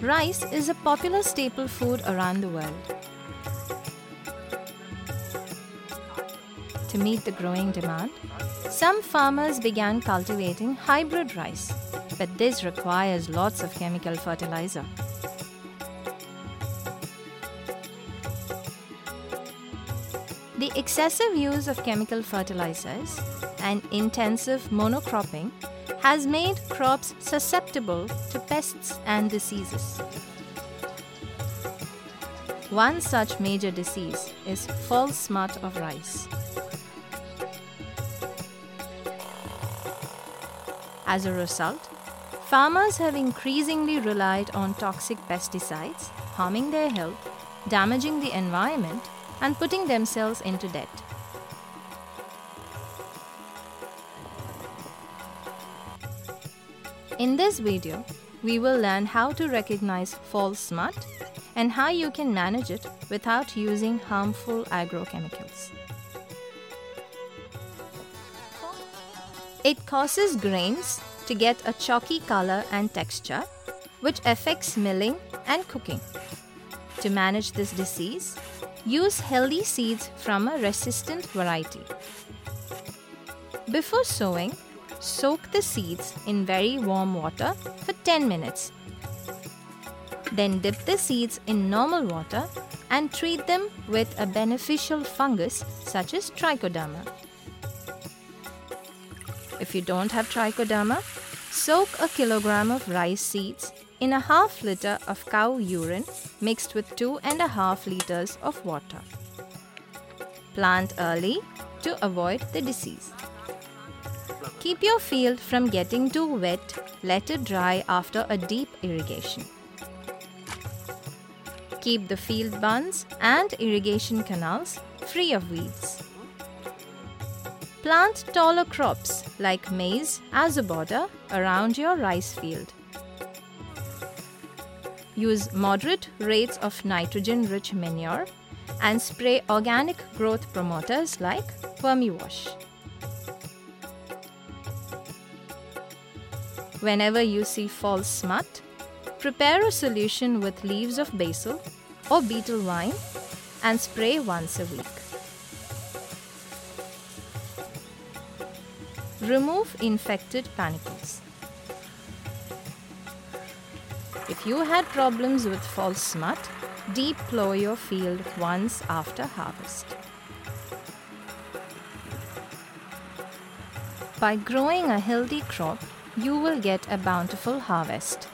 Rice is a popular staple food around the world. To meet the growing demand, some farmers began cultivating hybrid rice, but this requires lots of chemical fertilizer. The excessive use of chemical fertilizers and intensive monocropping has made crops susceptible to pests and diseases. One such major disease is false smut of rice. As a result, farmers have increasingly relied on toxic pesticides, harming their health, damaging the environment, and putting themselves into debt. In this video, we will learn how to recognize false smut and how you can manage it without using harmful agrochemicals. It causes grains to get a chalky color and texture, which affects milling and cooking. To manage this disease, use healthy seeds from a resistant variety. Before sowing, soak the seeds in very warm water for 10 minutes. Then dip the seeds in normal water and treat them with a beneficial fungus such as trichoderma. If you don't have trichoderma, soak a kilogram of rice seeds in a half liter of cow urine mixed with two and a half liters of water. Plant early to avoid the disease. Keep your field from getting too wet, let it dry after a deep irrigation. Keep the field bunds and irrigation canals free of weeds. Plant taller crops like maize as a border around your rice field. Use moderate rates of nitrogen rich manure and spray organic growth promoters like Vermiwash. Whenever you see false smut, prepare a solution with leaves of basil or betel vine and spray once a week. Remove infected panicles. If you had problems with false smut, deep plow your field once after harvest. By growing a healthy crop, you will get a bountiful harvest.